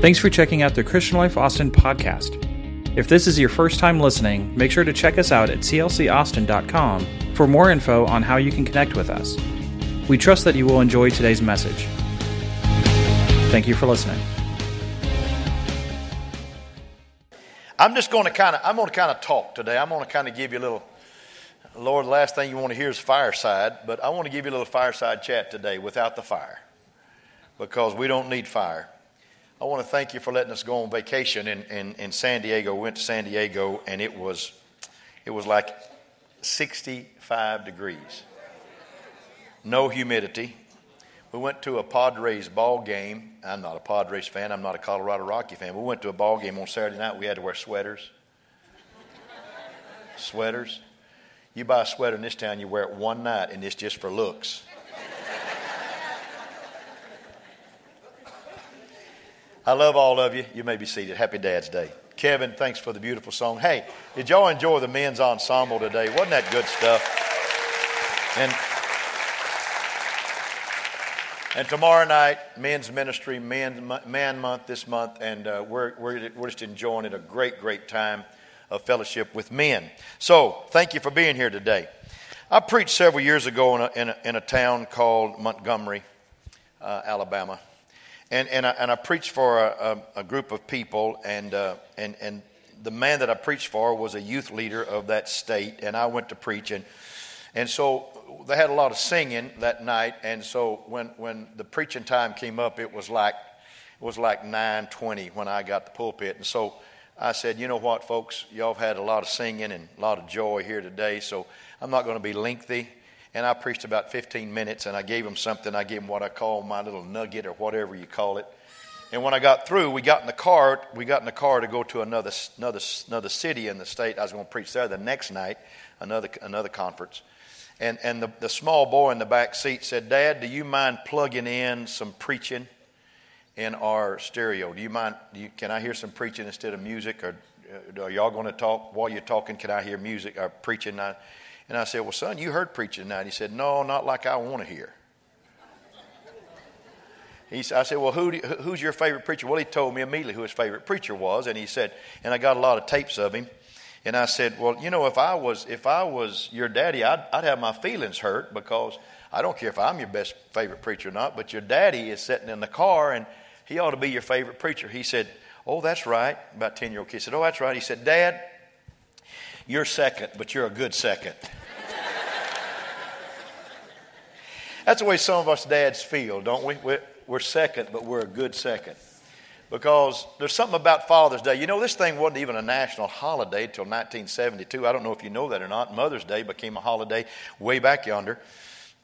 Thanks for checking out the Christian Life Austin podcast. If this is your first time listening, make sure to check us out at clcaustin.com for more info on how you can connect with us. We trust that you will enjoy today's message. Thank you for listening. I'm just going to kind of I'm going to kind of talk today. I'm going to kind of give you a little Lord, the last thing you want to hear is fireside, but I want to give you a little fireside chat today without the fire. Because we don't need fire. I want to thank you for letting us go on vacation in, in, in San Diego. We went to San Diego and it was it was like 65 degrees. No humidity. We went to a Padres ball game. I'm not a Padres fan. I'm not a Colorado Rocky fan. We went to a ball game on Saturday night. We had to wear sweaters. sweaters. You buy a sweater in this town, you wear it one night, and it's just for looks. I love all of you. You may be seated. Happy Dad's Day. Kevin, thanks for the beautiful song. Hey, did y'all enjoy the men's ensemble today? Wasn't that good stuff? And and tomorrow night, men's ministry, man, man month this month, and uh, we're, we're, we're just enjoying it a great, great time of fellowship with men. So, thank you for being here today. I preached several years ago in a, in a, in a town called Montgomery, uh, Alabama. And, and, I, and I preached for a, a, a group of people, and, uh, and, and the man that I preached for was a youth leader of that state, and I went to preach. And, and so they had a lot of singing that night, and so when, when the preaching time came up, it was like it was like 9:20 when I got the pulpit, and so I said, you know what, folks, y'all have had a lot of singing and a lot of joy here today, so I'm not going to be lengthy. And I preached about 15 minutes, and I gave them something. I gave them what I call my little nugget or whatever you call it. And when I got through, we got in the car. We got in the car to go to another another another city in the state. I was going to preach there the next night, another another conference. And, and the, the small boy in the back seat said, Dad, do you mind plugging in some preaching in our stereo? Do you mind, do you, can I hear some preaching instead of music? Or uh, are y'all going to talk? While you're talking, can I hear music or preaching? And I said, Well, son, you heard preaching tonight. He said, No, not like I want to hear. He, I said, Well, who who's your favorite preacher? Well, he told me immediately who his favorite preacher was. And he said, And I got a lot of tapes of him. And I said, Well, you know, if I was, if I was your daddy, I'd, I'd have my feelings hurt because I don't care if I'm your best favorite preacher or not, but your daddy is sitting in the car and he ought to be your favorite preacher. He said, Oh, that's right. About 10 year old kid said, Oh, that's right. He said, Dad, you're second, but you're a good second. That's the way some of us dads feel, don't we? We're, second, but we're a good second because there's something about Father's Day. You know, this thing wasn't even a national holiday until 1972. I don't know if you know that or not. Mother's Day became a holiday way back yonder,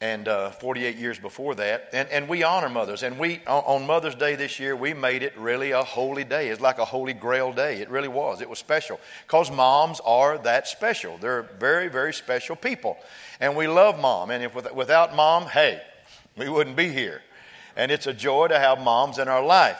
and uh, 48 years before that. And, and we honor mothers. And we on Mother's Day this year, we made it really a holy day. It's like a holy grail day. It really was. It was special because moms are that special. They're very, very special people, and we love mom. And if without mom, hey, we wouldn't be here. And it's a joy to have moms in our life.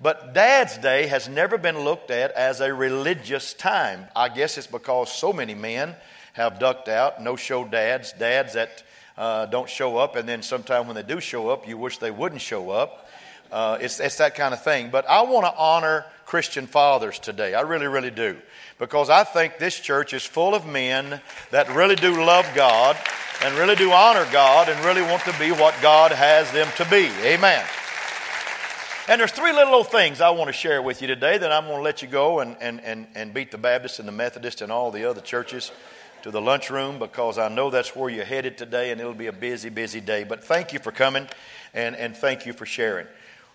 But Dad's Day has never been looked at as a religious time. I guess it's because so many men have ducked out, no show dads, dads that uh, don't show up, and then sometime when they do show up, you wish they wouldn't show up. Uh, it's, it's that kind of thing. But I want to honor Christian fathers today. I really, really do. Because I think this church is full of men that really do love God and really do honor God and really want to be what God has them to be. Amen. And there's three little old things I want to share with you today that I'm going to let you go and, and, and, and beat the Baptist and the Methodist and all the other churches to the lunchroom because I know that's where you're headed today and it'll be a busy, busy day. But thank you for coming and, and thank you for sharing.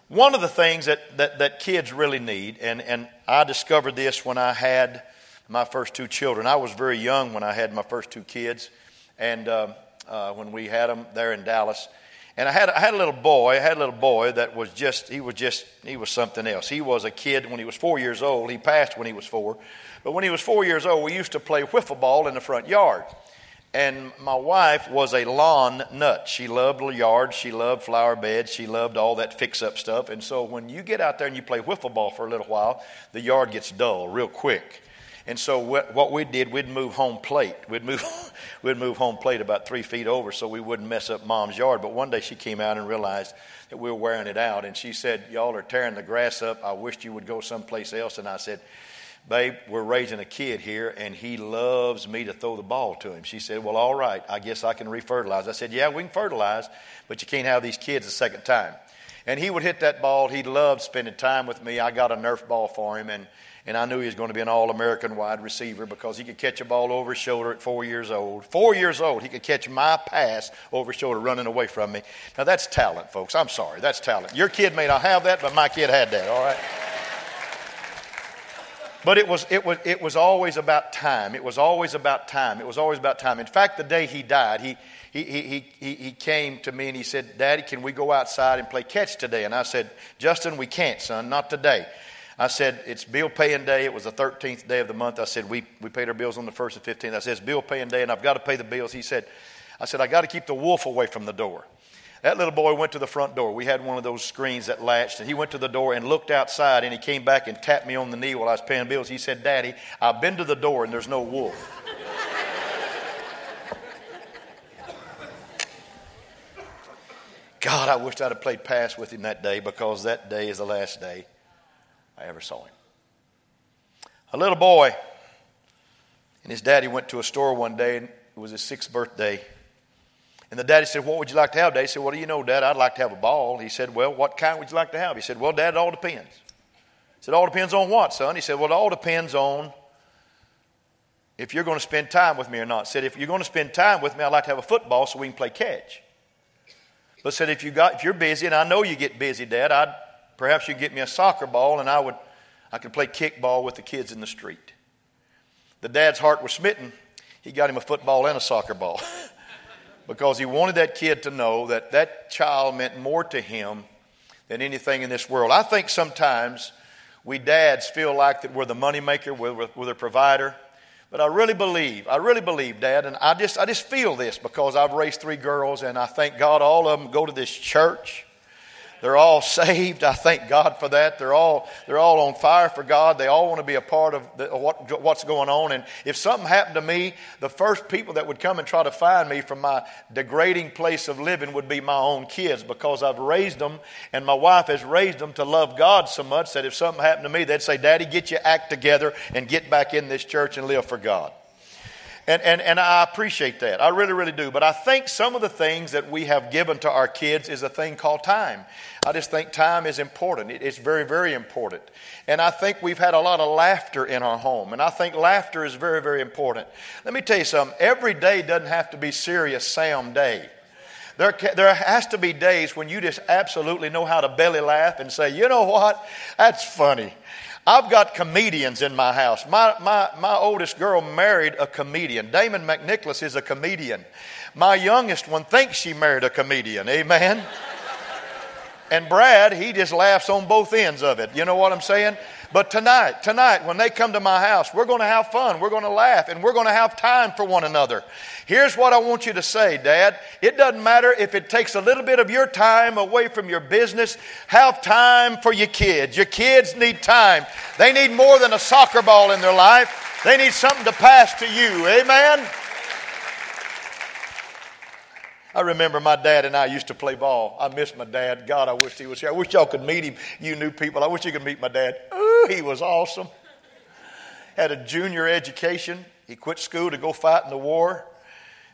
One of the things that, that, that kids really need, and, and I discovered this when I had my first two children. I was very young when I had my first two kids, and uh, uh, when we had them there in Dallas. And I had, I had a little boy, I had a little boy that was just, he was just, he was something else. He was a kid when he was four years old. He passed when he was four. But when he was four years old, we used to play wiffle ball in the front yard. And my wife was a lawn nut. She loved the yard. She loved flower beds. She loved all that fix up stuff. And so when you get out there and you play wiffle ball for a little while, the yard gets dull real quick. And so what, what we did, we'd move home plate. We'd move, we'd move home plate about three feet over so we wouldn't mess up mom's yard. But one day she came out and realized that we were wearing it out. And she said, Y'all are tearing the grass up. I wished you would go someplace else. And I said, Babe, we're raising a kid here, and he loves me to throw the ball to him. She said, Well, all right, I guess I can refertilize. I said, Yeah, we can fertilize, but you can't have these kids a second time. And he would hit that ball. He loved spending time with me. I got a Nerf ball for him, and, and I knew he was going to be an All American wide receiver because he could catch a ball over his shoulder at four years old. Four years old, he could catch my pass over his shoulder running away from me. Now, that's talent, folks. I'm sorry. That's talent. Your kid may not have that, but my kid had that, all right? But it was, it, was, it was always about time. It was always about time. It was always about time. In fact, the day he died, he, he, he, he, he came to me and he said, Daddy, can we go outside and play catch today? And I said, Justin, we can't, son, not today. I said, It's bill paying day. It was the 13th day of the month. I said, We, we paid our bills on the 1st and 15th. I said, It's bill paying day and I've got to pay the bills. He said, I said, I got to keep the wolf away from the door. That little boy went to the front door. We had one of those screens that latched, and he went to the door and looked outside, and he came back and tapped me on the knee while I was paying bills. He said, Daddy, I've been to the door, and there's no wolf. God, I wished I'd have played pass with him that day because that day is the last day I ever saw him. A little boy and his daddy went to a store one day, and it was his sixth birthday. And the daddy said, What would you like to have, Dad? He said, Well, do you know, Dad, I'd like to have a ball. He said, Well, what kind would you like to have? He said, Well, Dad, it all depends. He said, All depends on what, son? He said, Well, it all depends on if you're going to spend time with me or not. He said, If you're going to spend time with me, I'd like to have a football so we can play catch. But said, If, you got, if you're busy, and I know you get busy, Dad, I'd, perhaps you'd get me a soccer ball and I, would, I could play kickball with the kids in the street. The dad's heart was smitten. He got him a football and a soccer ball. because he wanted that kid to know that that child meant more to him than anything in this world. I think sometimes we dads feel like that we're the moneymaker, we're, we're the provider. But I really believe, I really believe, Dad, and I just, I just feel this because I've raised three girls, and I thank God all of them go to this church. They're all saved. I thank God for that. They're all, they're all on fire for God. They all want to be a part of the, what, what's going on. And if something happened to me, the first people that would come and try to find me from my degrading place of living would be my own kids because I've raised them and my wife has raised them to love God so much that if something happened to me, they'd say, Daddy, get your act together and get back in this church and live for God. And, and, and I appreciate that. I really, really do. But I think some of the things that we have given to our kids is a thing called time. I just think time is important. It's very, very important. And I think we've had a lot of laughter in our home. And I think laughter is very, very important. Let me tell you something. Every day doesn't have to be serious Sam day. There, there has to be days when you just absolutely know how to belly laugh and say, you know what? That's funny. I've got comedians in my house. My, my, my oldest girl married a comedian. Damon McNicholas is a comedian. My youngest one thinks she married a comedian. Amen. And Brad, he just laughs on both ends of it. You know what I'm saying? But tonight, tonight, when they come to my house, we're going to have fun. We're going to laugh and we're going to have time for one another. Here's what I want you to say, Dad. It doesn't matter if it takes a little bit of your time away from your business. Have time for your kids. Your kids need time. They need more than a soccer ball in their life. They need something to pass to you. Amen? I remember my dad and I used to play ball. I miss my dad. God, I wish he was here. I wish y'all could meet him, you new people. I wish you could meet my dad. He was awesome. Had a junior education. He quit school to go fight in the war.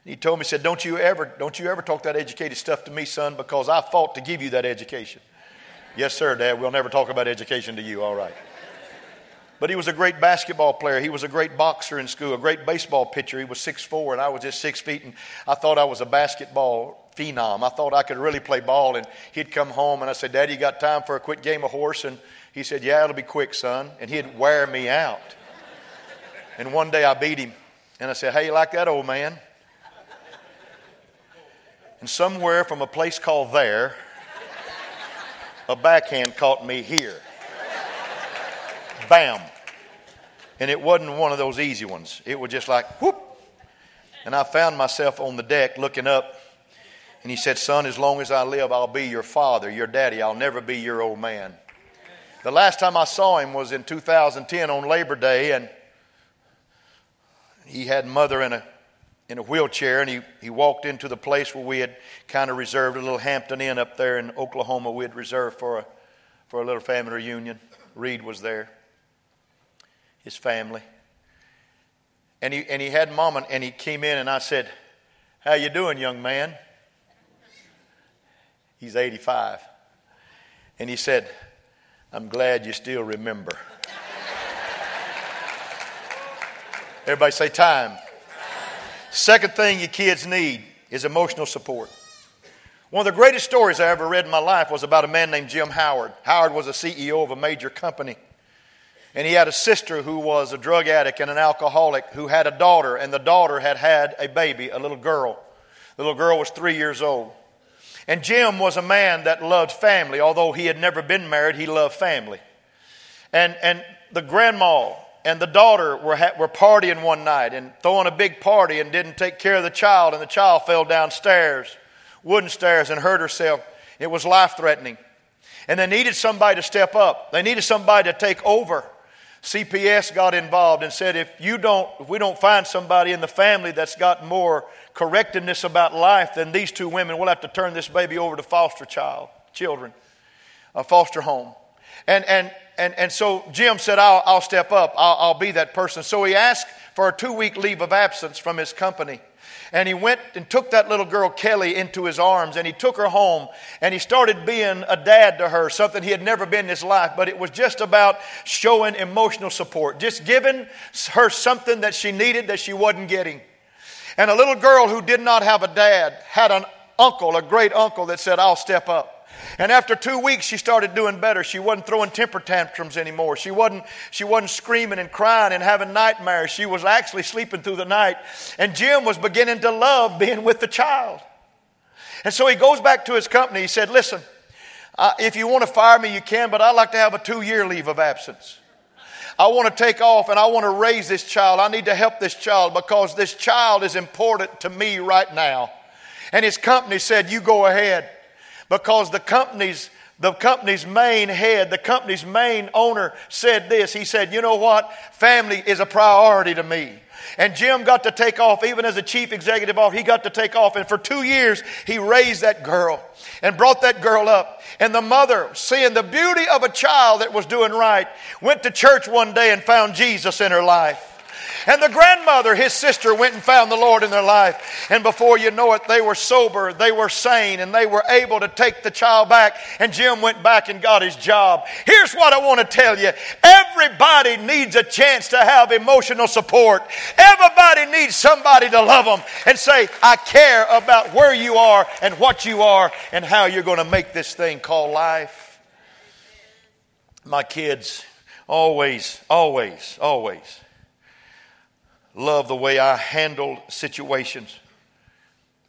He told me, he said, Don't you ever, don't you ever talk that educated stuff to me, son, because I fought to give you that education. yes, sir, Dad. We'll never talk about education to you. All right. But he was a great basketball player. He was a great boxer in school, a great baseball pitcher. He was six four, and I was just six feet, and I thought I was a basketball phenom. I thought I could really play ball. And he'd come home, and I said, Daddy, you got time for a quick game of horse? And he said, Yeah, it'll be quick, son. And he'd wear me out. And one day I beat him, and I said, Hey, you like that, old man? And somewhere from a place called there, a backhand caught me here. Bam. And it wasn't one of those easy ones. It was just like, whoop. And I found myself on the deck looking up. And he said, Son, as long as I live, I'll be your father, your daddy. I'll never be your old man. The last time I saw him was in 2010 on Labor Day. And he had mother in a in a wheelchair, and he, he walked into the place where we had kind of reserved a little Hampton Inn up there in Oklahoma. We had reserved for a, for a little family reunion. Reed was there, his family. And he, and he had mama, and he came in, and I said, how you doing, young man? He's 85. And he said, I'm glad you still remember. Everybody say time. Second thing your kids need is emotional support. One of the greatest stories I ever read in my life was about a man named Jim Howard. Howard was a CEO of a major company. And he had a sister who was a drug addict and an alcoholic who had a daughter, and the daughter had had a baby, a little girl. The little girl was three years old. And Jim was a man that loved family. Although he had never been married, he loved family. And, and the grandma and the daughter were, were partying one night and throwing a big party and didn't take care of the child, and the child fell downstairs, wooden stairs, and hurt herself. It was life threatening. And they needed somebody to step up, they needed somebody to take over. CPS got involved and said, if you don't, if we don't find somebody in the family that's got more correctness about life than these two women, we'll have to turn this baby over to foster child, children, a foster home. And, and, and, and so Jim said, I'll, I'll step up. I'll, I'll be that person. So he asked for a two week leave of absence from his company. And he went and took that little girl, Kelly, into his arms and he took her home and he started being a dad to her, something he had never been in his life. But it was just about showing emotional support, just giving her something that she needed that she wasn't getting. And a little girl who did not have a dad had an uncle, a great uncle, that said, I'll step up. And after two weeks, she started doing better. She wasn't throwing temper tantrums anymore. She wasn't, she wasn't screaming and crying and having nightmares. She was actually sleeping through the night. And Jim was beginning to love being with the child. And so he goes back to his company. He said, Listen, uh, if you want to fire me, you can, but I'd like to have a two year leave of absence. I want to take off and I want to raise this child. I need to help this child because this child is important to me right now. And his company said, You go ahead because the company's the company's main head, the company's main owner said this. He said, You know what? Family is a priority to me. And Jim got to take off, even as a chief executive officer, he got to take off. And for two years, he raised that girl and brought that girl up. And the mother, seeing the beauty of a child that was doing right, went to church one day and found Jesus in her life. And the grandmother, his sister, went and found the Lord in their life. And before you know it, they were sober, they were sane, and they were able to take the child back. And Jim went back and got his job. Here's what I want to tell you everybody needs a chance to have emotional support. Everybody needs somebody to love them and say, I care about where you are and what you are and how you're going to make this thing called life. My kids always, always, always love the way I handle situations.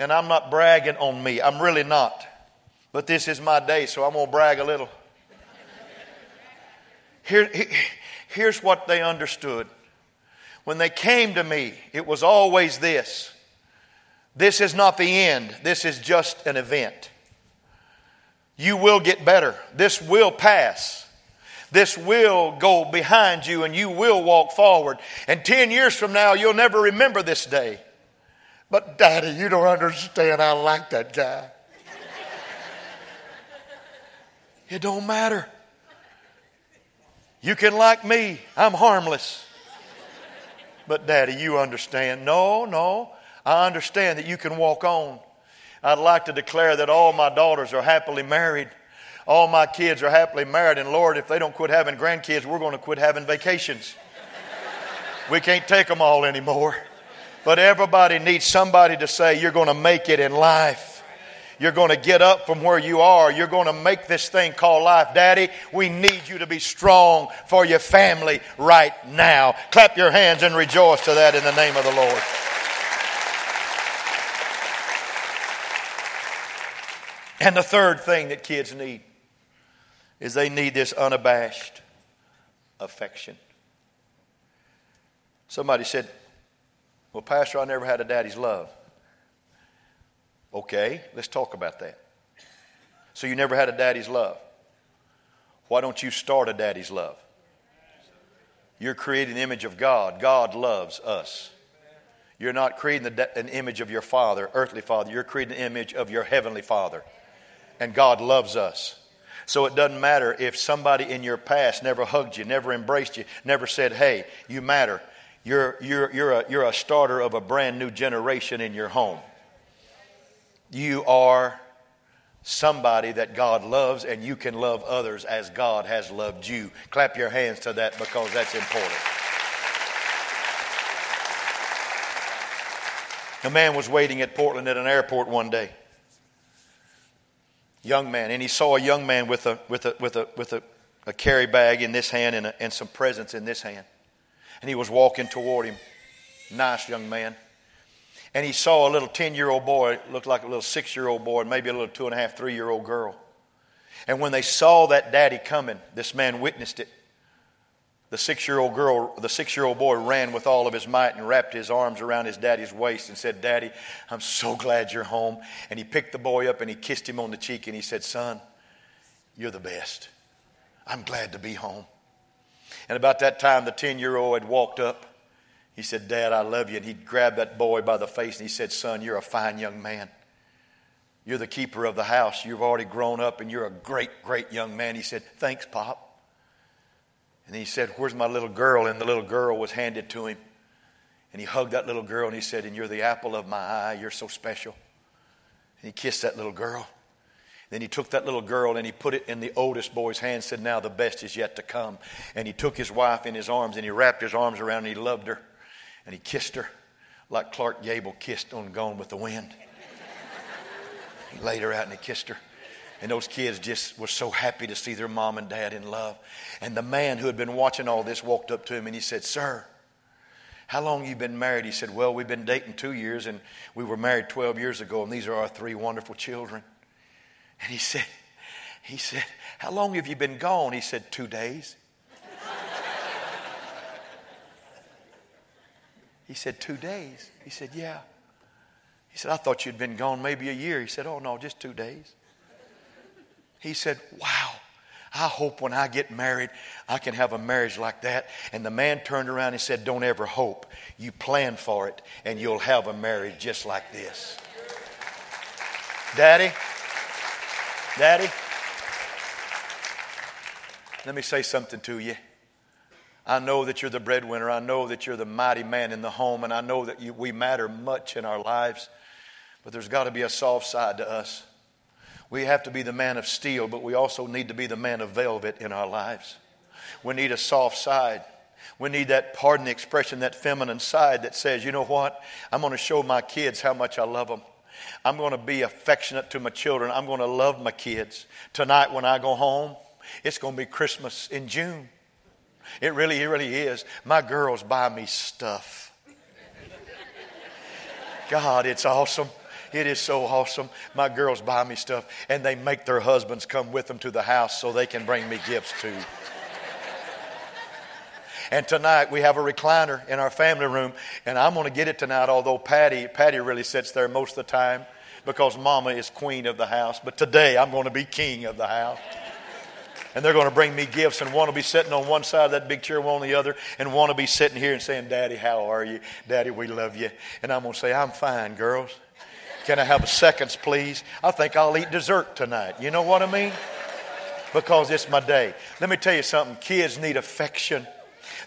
And I'm not bragging on me, I'm really not. But this is my day, so I'm going to brag a little. Here, here's what they understood. When they came to me, it was always this this is not the end, this is just an event. You will get better, this will pass. This will go behind you and you will walk forward. And 10 years from now, you'll never remember this day. But, Daddy, you don't understand. I like that guy. it don't matter. You can like me, I'm harmless. But, Daddy, you understand. No, no. I understand that you can walk on. I'd like to declare that all my daughters are happily married all my kids are happily married, and Lord, if they don't quit having grandkids, we're going to quit having vacations. we can't take them all anymore. But everybody needs somebody to say, You're going to make it in life. You're going to get up from where you are. You're going to make this thing called life. Daddy, we need you to be strong for your family right now. Clap your hands and rejoice to that in the name of the Lord. And the third thing that kids need is they need this unabashed affection. Somebody said, Well, Pastor, I never had a daddy's love. Okay, let's talk about that. So, you never had a daddy's love. Why don't you start a daddy's love? You're creating the image of God. God loves us. You're not creating an image of your father, earthly father. You're creating an image of your heavenly father. And God loves us. So it doesn't matter if somebody in your past never hugged you, never embraced you, never said, hey, you matter. You're, you're, you're, a, you're a starter of a brand new generation in your home. You are somebody that God loves, and you can love others as God has loved you. Clap your hands to that because that's important. A man was waiting at Portland at an airport one day. Young man, and he saw a young man with a with a with a with a, a carry bag in this hand and, a, and some presents in this hand. And he was walking toward him. Nice young man. And he saw a little 10 year old boy, looked like a little six year old boy, and maybe a little two and a half, three year old girl. And when they saw that daddy coming, this man witnessed it. The six year old girl, the six year old boy ran with all of his might and wrapped his arms around his daddy's waist and said, Daddy, I'm so glad you're home. And he picked the boy up and he kissed him on the cheek and he said, Son, you're the best. I'm glad to be home. And about that time, the 10 year old had walked up. He said, Dad, I love you. And he grabbed that boy by the face and he said, Son, you're a fine young man. You're the keeper of the house. You've already grown up and you're a great, great young man. He said, Thanks, Pop. And he said, Where's my little girl? And the little girl was handed to him. And he hugged that little girl and he said, And you're the apple of my eye. You're so special. And he kissed that little girl. Then he took that little girl and he put it in the oldest boy's hand, said, Now the best is yet to come. And he took his wife in his arms and he wrapped his arms around and he loved her. And he kissed her like Clark Gable kissed on Gone with the Wind. he laid her out and he kissed her. And those kids just were so happy to see their mom and dad in love. And the man who had been watching all this walked up to him and he said, Sir, how long you been married? He said, Well, we've been dating two years and we were married 12 years ago, and these are our three wonderful children. And he said, he said, How long have you been gone? He said, Two days. he said, Two days. He said, Yeah. He said, I thought you'd been gone maybe a year. He said, Oh, no, just two days. He said, Wow. I hope when I get married, I can have a marriage like that. And the man turned around and said, Don't ever hope. You plan for it, and you'll have a marriage just like this. Daddy, Daddy, let me say something to you. I know that you're the breadwinner. I know that you're the mighty man in the home, and I know that you, we matter much in our lives. But there's got to be a soft side to us. We have to be the man of steel, but we also need to be the man of velvet in our lives. We need a soft side. We need that pardon the expression, that feminine side that says, you know what? I'm going to show my kids how much I love them. I'm going to be affectionate to my children. I'm going to love my kids. Tonight, when I go home, it's going to be Christmas in June. It really, it really is. My girls buy me stuff. God, it's awesome. It is so awesome. My girls buy me stuff, and they make their husbands come with them to the house so they can bring me gifts too. And tonight we have a recliner in our family room, and I'm going to get it tonight. Although Patty, Patty really sits there most of the time because Mama is queen of the house. But today I'm going to be king of the house. And they're going to bring me gifts, and one will be sitting on one side of that big chair, one on the other, and one will be sitting here and saying, "Daddy, how are you? Daddy, we love you." And I'm going to say, "I'm fine, girls. Can I have a seconds, please? I think I'll eat dessert tonight. You know what I mean?" Because it's my day. Let me tell you something. Kids need affection.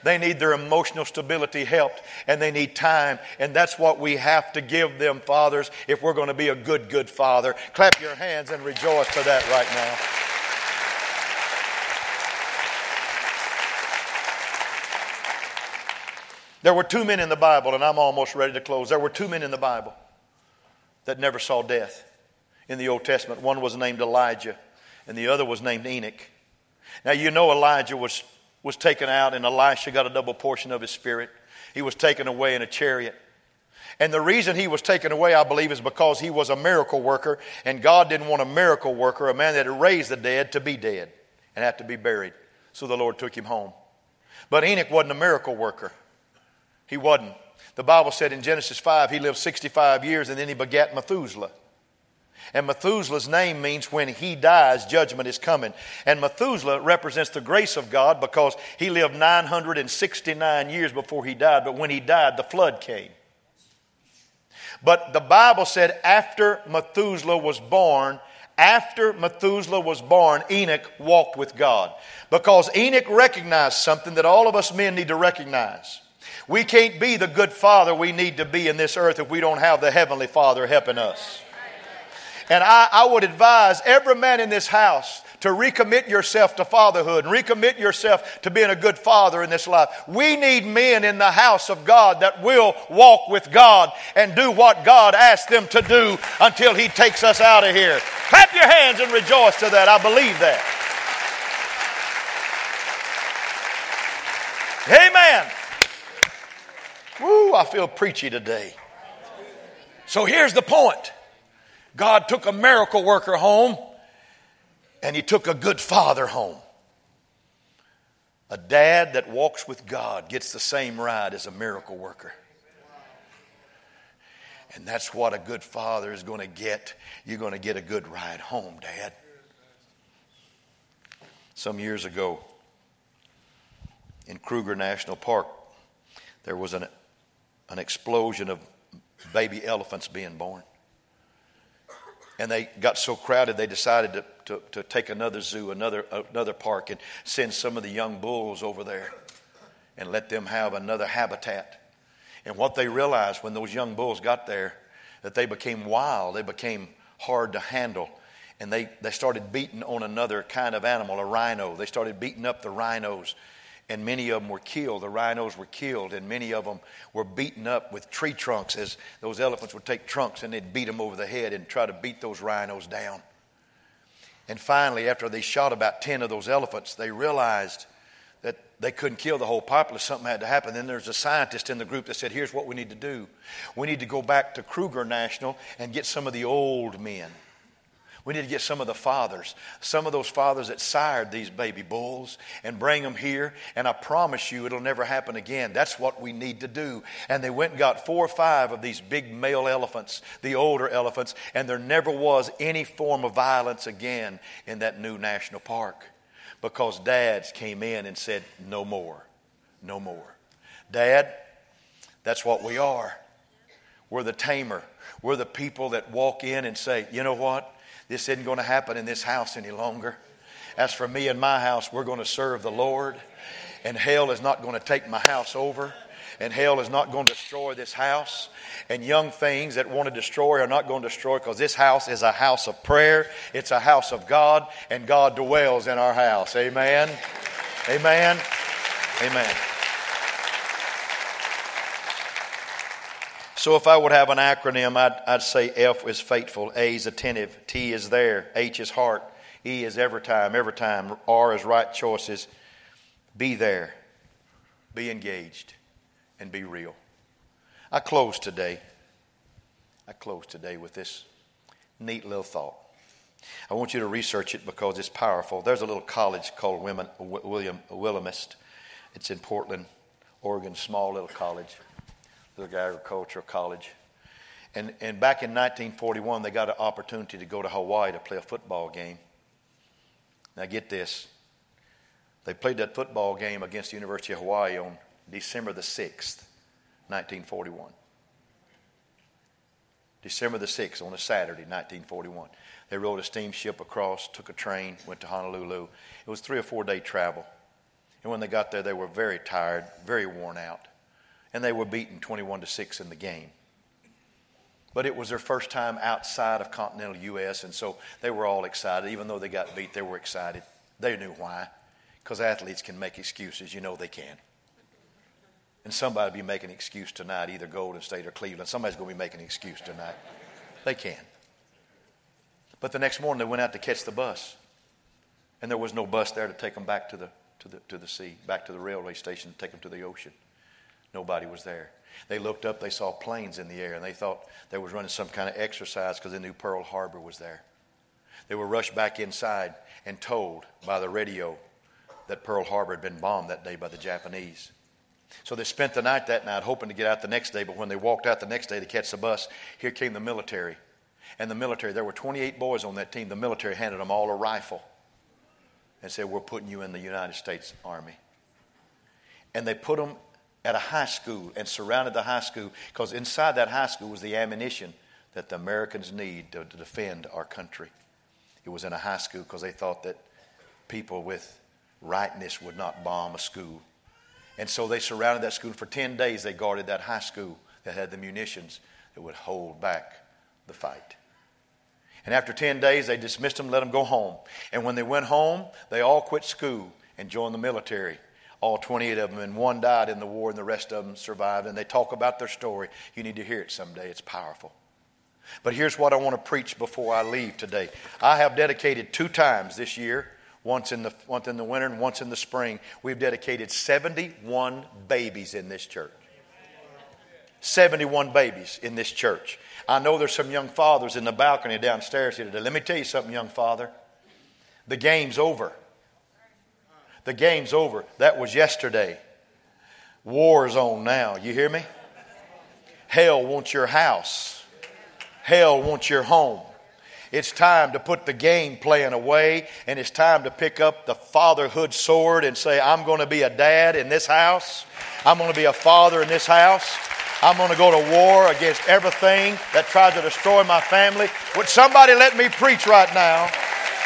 They need their emotional stability helped and they need time. And that's what we have to give them, fathers, if we're going to be a good, good father. Clap your hands and rejoice for that right now. There were two men in the Bible, and I'm almost ready to close. There were two men in the Bible that never saw death in the Old Testament. One was named Elijah, and the other was named Enoch. Now, you know Elijah was was taken out, and Elisha got a double portion of his spirit. He was taken away in a chariot. And the reason he was taken away, I believe, is because he was a miracle worker, and God didn't want a miracle worker, a man that had raised the dead, to be dead and have to be buried. So the Lord took him home. But Enoch wasn't a miracle worker. He wasn't. The Bible said in Genesis 5 he lived 65 years and then he begat Methuselah. And Methuselah's name means when he dies, judgment is coming. And Methuselah represents the grace of God because he lived 969 years before he died. But when he died, the flood came. But the Bible said after Methuselah was born, after Methuselah was born, Enoch walked with God. Because Enoch recognized something that all of us men need to recognize. We can't be the good father we need to be in this earth if we don't have the Heavenly Father helping us. And I, I would advise every man in this house to recommit yourself to fatherhood and recommit yourself to being a good father in this life. We need men in the house of God that will walk with God and do what God asked them to do until He takes us out of here. Clap your hands and rejoice to that. I believe that. Amen. Woo, I feel preachy today. So here's the point God took a miracle worker home and he took a good father home. A dad that walks with God gets the same ride as a miracle worker. And that's what a good father is going to get. You're going to get a good ride home, Dad. Some years ago in Kruger National Park, there was an, an explosion of baby elephants being born and they got so crowded they decided to, to, to, take another zoo, another, another park, and send some of the young bulls over there and let them have another habitat. And what they realized when those young bulls got there, that they became wild, they became hard to handle. And they, they started beating on another kind of animal, a rhino. They started beating up the rhinos and many of them were killed. The rhinos were killed, and many of them were beaten up with tree trunks as those elephants would take trunks and they'd beat them over the head and try to beat those rhinos down. And finally, after they shot about 10 of those elephants, they realized that they couldn't kill the whole populace. Something had to happen. Then there's a scientist in the group that said, Here's what we need to do. We need to go back to Kruger National and get some of the old men we need to get some of the fathers, some of those fathers that sired these baby bulls, and bring them here. And I promise you, it'll never happen again. That's what we need to do. And they went and got four or five of these big male elephants, the older elephants, and there never was any form of violence again in that new national park because dads came in and said, No more, no more. Dad, that's what we are. We're the tamer. We're the people that walk in and say, You know what? This isn't going to happen in this house any longer. As for me and my house, we're going to serve the Lord, and hell is not going to take my house over and hell is not going to destroy this house. And young things that want to destroy are not going to destroy because this house is a house of prayer. It's a house of God, and God dwells in our house. Amen. Amen. Amen. So if I would have an acronym, I'd, I'd say F is faithful, A is attentive, T is there, H is heart, E is every time, every time, R is right choices. Be there, be engaged, and be real. I close today. I close today with this neat little thought. I want you to research it because it's powerful. There's a little college called Women, William Willamette. It's in Portland, Oregon, small little college agricultural college. And, and back in 1941, they got an opportunity to go to Hawaii to play a football game. Now, get this. They played that football game against the University of Hawaii on December the 6th, 1941. December the 6th, on a Saturday, 1941. They rode a steamship across, took a train, went to Honolulu. It was three or four day travel. And when they got there, they were very tired, very worn out and they were beaten 21 to 6 in the game. But it was their first time outside of continental U.S., and so they were all excited. Even though they got beat, they were excited. They knew why. Because athletes can make excuses. You know they can. And somebody will be making an excuse tonight, either Golden State or Cleveland. Somebody's going to be making an excuse tonight. They can. But the next morning, they went out to catch the bus. And there was no bus there to take them back to the, to the, to the sea, back to the railway station, to take them to the ocean. Nobody was there. They looked up, they saw planes in the air, and they thought they was running some kind of exercise because they knew Pearl Harbor was there. They were rushed back inside and told by the radio that Pearl Harbor had been bombed that day by the Japanese. So they spent the night that night hoping to get out the next day, but when they walked out the next day to catch the bus, here came the military. And the military, there were 28 boys on that team. The military handed them all a rifle and said, We're putting you in the United States Army. And they put them at a high school and surrounded the high school because inside that high school was the ammunition that the Americans need to, to defend our country. It was in a high school because they thought that people with rightness would not bomb a school. And so they surrounded that school. For 10 days, they guarded that high school that had the munitions that would hold back the fight. And after 10 days, they dismissed them, let them go home. And when they went home, they all quit school and joined the military. All 28 of them, and one died in the war, and the rest of them survived. And they talk about their story. You need to hear it someday, it's powerful. But here's what I want to preach before I leave today. I have dedicated two times this year, once in the, once in the winter and once in the spring. We've dedicated 71 babies in this church. 71 babies in this church. I know there's some young fathers in the balcony downstairs here today. Let me tell you something, young father. The game's over. The game's over. That was yesterday. War's on now. You hear me? Hell wants your house. Hell wants your home. It's time to put the game playing away and it's time to pick up the fatherhood sword and say, I'm going to be a dad in this house. I'm going to be a father in this house. I'm going to go to war against everything that tries to destroy my family. Would somebody let me preach right now?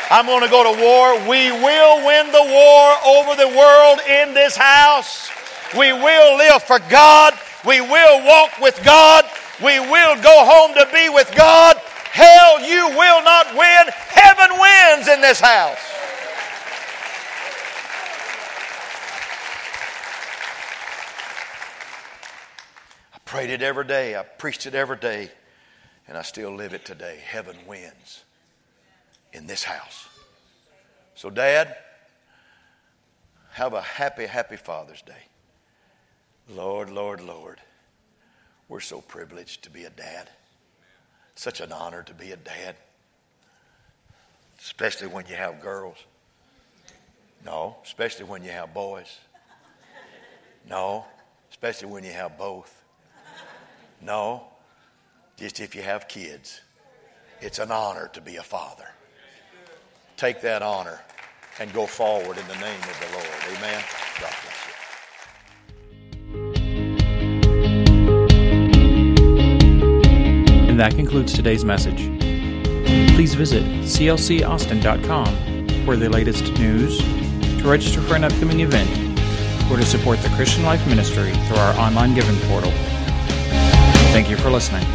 I'm going to go to war. We will win the war over the world in this house. We will live for God. We will walk with God. We will go home to be with God. Hell, you will not win. Heaven wins in this house. I prayed it every day. I preached it every day. And I still live it today. Heaven wins in this house. So, Dad, have a happy, happy Father's Day. Lord, Lord, Lord, we're so privileged to be a dad. Such an honor to be a dad, especially when you have girls. No, especially when you have boys. No, especially when you have both. No, just if you have kids. It's an honor to be a father. Take that honor and go forward in the name of the Lord. Amen. God bless you. And that concludes today's message. Please visit clcaustin.com for the latest news, to register for an upcoming event, or to support the Christian Life Ministry through our online giving portal. Thank you for listening.